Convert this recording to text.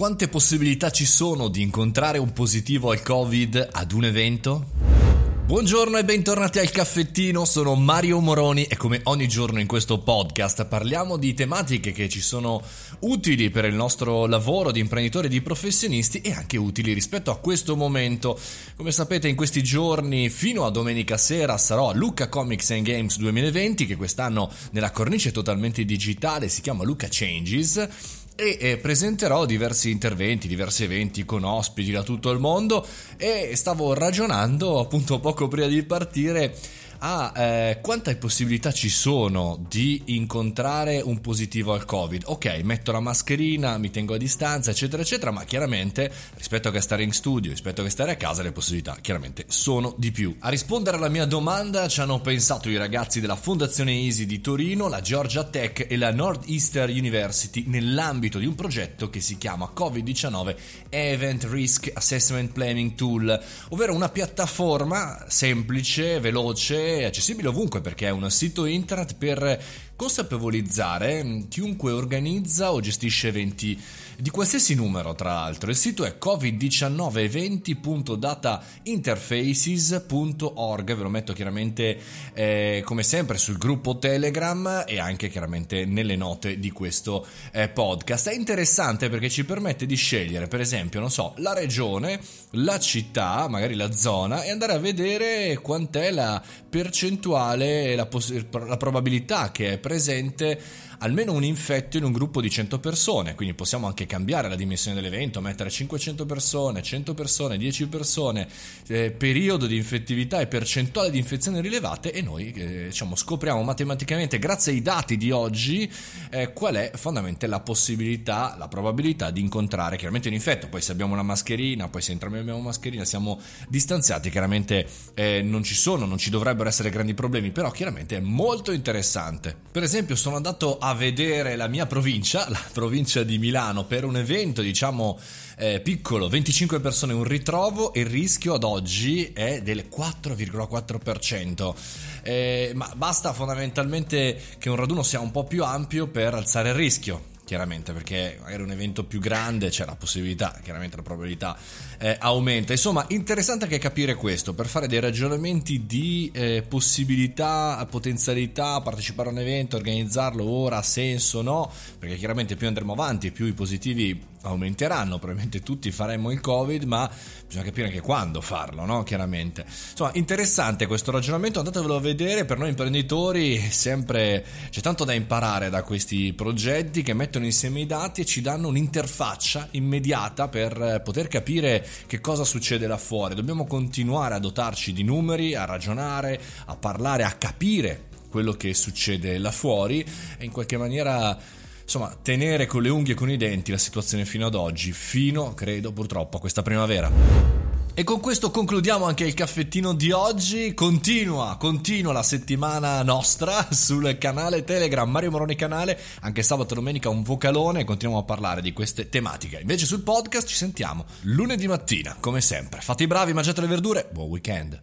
Quante possibilità ci sono di incontrare un positivo al Covid ad un evento? Buongiorno e bentornati al caffettino, sono Mario Moroni e come ogni giorno in questo podcast parliamo di tematiche che ci sono utili per il nostro lavoro di imprenditori e di professionisti e anche utili rispetto a questo momento. Come sapete in questi giorni fino a domenica sera sarò a Lucca Comics and Games 2020 che quest'anno nella cornice totalmente digitale si chiama Lucca Changes e presenterò diversi interventi, diversi eventi con ospiti da tutto il mondo. E stavo ragionando appunto poco prima di partire a eh, quante possibilità ci sono di incontrare un positivo al Covid. Ok, metto la mascherina, mi tengo a distanza, eccetera, eccetera, ma chiaramente rispetto a stare in studio, rispetto a stare a casa, le possibilità chiaramente sono di più. A rispondere alla mia domanda ci hanno pensato i ragazzi della Fondazione Easy di Torino, la Georgia Tech e la Northeastern University nell'ambito di un progetto che si chiama Covid-19 Event Risk Assessment Planning Tool, ovvero una piattaforma semplice, veloce, accessibile ovunque perché è un sito internet per consapevolizzare chiunque organizza o gestisce eventi di qualsiasi numero, tra l'altro. Il sito è covid19eventi.datainterfaces.org, ve lo metto chiaramente eh, come sempre sul gruppo Telegram e anche chiaramente nelle note di questo eh, podcast. È interessante perché ci permette di scegliere, per esempio, non so, la regione, la città, magari la zona e andare a vedere quant'è la percentuale, la, poss- la probabilità che è presente almeno un infetto in un gruppo di 100 persone, quindi possiamo anche cambiare la dimensione dell'evento, mettere 500 persone, 100 persone, 10 persone, eh, periodo di infettività e percentuale di infezioni rilevate e noi eh, diciamo, scopriamo matematicamente, grazie ai dati di oggi, eh, qual è fondamentalmente la possibilità, la probabilità di incontrare chiaramente un infetto. Poi se abbiamo una mascherina, poi se entrambi abbiamo mascherina, siamo distanziati, chiaramente eh, non ci sono, non ci dovrebbero essere grandi problemi, però chiaramente è molto interessante. Per esempio sono andato a vedere la mia provincia, la provincia di Milano, per un evento, diciamo, eh, piccolo, 25 persone, un ritrovo e il rischio ad oggi è del 4,4%. Eh, ma basta fondamentalmente che un raduno sia un po' più ampio per alzare il rischio chiaramente perché magari un evento più grande c'è la possibilità, chiaramente la probabilità eh, aumenta. Insomma, interessante anche capire questo per fare dei ragionamenti di eh, possibilità, potenzialità, partecipare a un evento, organizzarlo ora ha senso no, perché chiaramente più andremo avanti, più i positivi aumenteranno, probabilmente tutti faremo il Covid, ma bisogna capire anche quando farlo, no? Chiaramente. Insomma, interessante questo ragionamento, andatevelo a vedere, per noi imprenditori sempre c'è tanto da imparare da questi progetti che mettono insieme i dati e ci danno un'interfaccia immediata per poter capire che cosa succede là fuori. Dobbiamo continuare a dotarci di numeri, a ragionare, a parlare, a capire quello che succede là fuori e in qualche maniera insomma, tenere con le unghie e con i denti la situazione fino ad oggi, fino, credo, purtroppo, a questa primavera. E con questo concludiamo anche il caffettino di oggi. Continua, continua la settimana nostra sul canale Telegram Mario Moroni Canale. Anche sabato e domenica un vocalone e continuiamo a parlare di queste tematiche. Invece sul podcast ci sentiamo lunedì mattina, come sempre. Fate i bravi, mangiate le verdure. Buon weekend.